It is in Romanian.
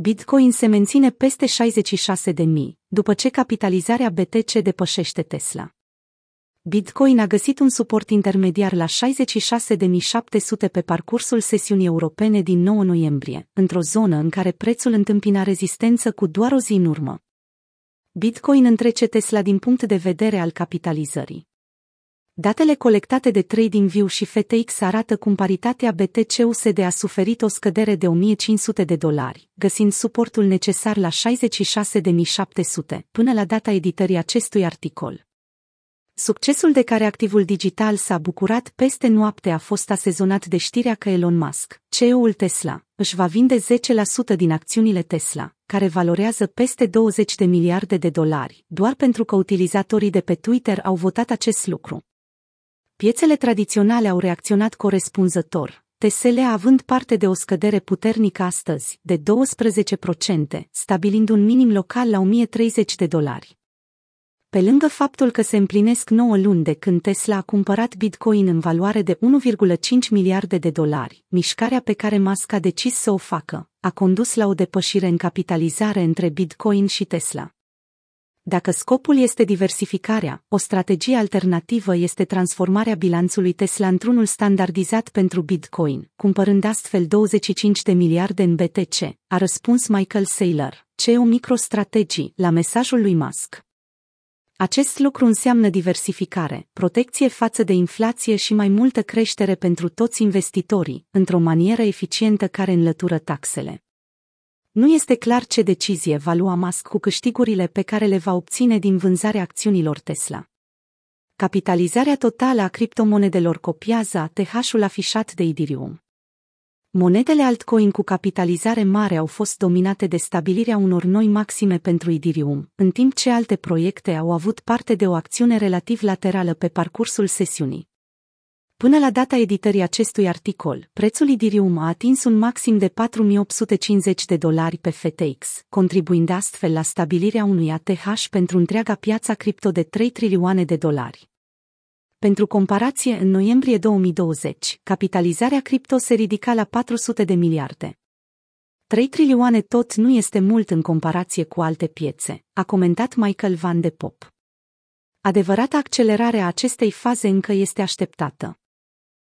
Bitcoin se menține peste 66 de mii, după ce capitalizarea BTC depășește Tesla. Bitcoin a găsit un suport intermediar la 66.700 pe parcursul sesiunii europene din 9 noiembrie, într-o zonă în care prețul întâmpina rezistență cu doar o zi în urmă. Bitcoin întrece Tesla din punct de vedere al capitalizării. Datele colectate de TradingView și FTX arată cum paritatea BTC-USD a suferit o scădere de 1500 de dolari, găsind suportul necesar la 66.700 până la data editării acestui articol. Succesul de care activul digital s-a bucurat peste noapte a fost asezonat de știrea că Elon Musk, CEO-ul Tesla, își va vinde 10% din acțiunile Tesla, care valorează peste 20 de miliarde de dolari, doar pentru că utilizatorii de pe Twitter au votat acest lucru. Piețele tradiționale au reacționat corespunzător, TSL având parte de o scădere puternică astăzi, de 12%, stabilind un minim local la 1030 de dolari. Pe lângă faptul că se împlinesc 9 luni de când Tesla a cumpărat Bitcoin în valoare de 1,5 miliarde de dolari, mișcarea pe care Musk a decis să o facă, a condus la o depășire în capitalizare între Bitcoin și Tesla. Dacă scopul este diversificarea, o strategie alternativă este transformarea bilanțului Tesla într-unul standardizat pentru Bitcoin, cumpărând astfel 25 de miliarde în BTC, a răspuns Michael Saylor, CEO MicroStrategy, la mesajul lui Musk. Acest lucru înseamnă diversificare, protecție față de inflație și mai multă creștere pentru toți investitorii, într-o manieră eficientă care înlătură taxele. Nu este clar ce decizie va lua Musk cu câștigurile pe care le va obține din vânzarea acțiunilor Tesla. Capitalizarea totală a criptomonedelor copiază ATH-ul afișat de Ethereum. Monedele altcoin cu capitalizare mare au fost dominate de stabilirea unor noi maxime pentru Ethereum, în timp ce alte proiecte au avut parte de o acțiune relativ laterală pe parcursul sesiunii. Până la data editării acestui articol, prețul Ethereum a atins un maxim de 4850 de dolari pe FTX, contribuind astfel la stabilirea unui ATH pentru întreaga piața cripto de 3 trilioane de dolari. Pentru comparație, în noiembrie 2020, capitalizarea cripto se ridica la 400 de miliarde. 3 trilioane tot nu este mult în comparație cu alte piețe, a comentat Michael Van de Pop. Adevărata accelerare a acestei faze încă este așteptată.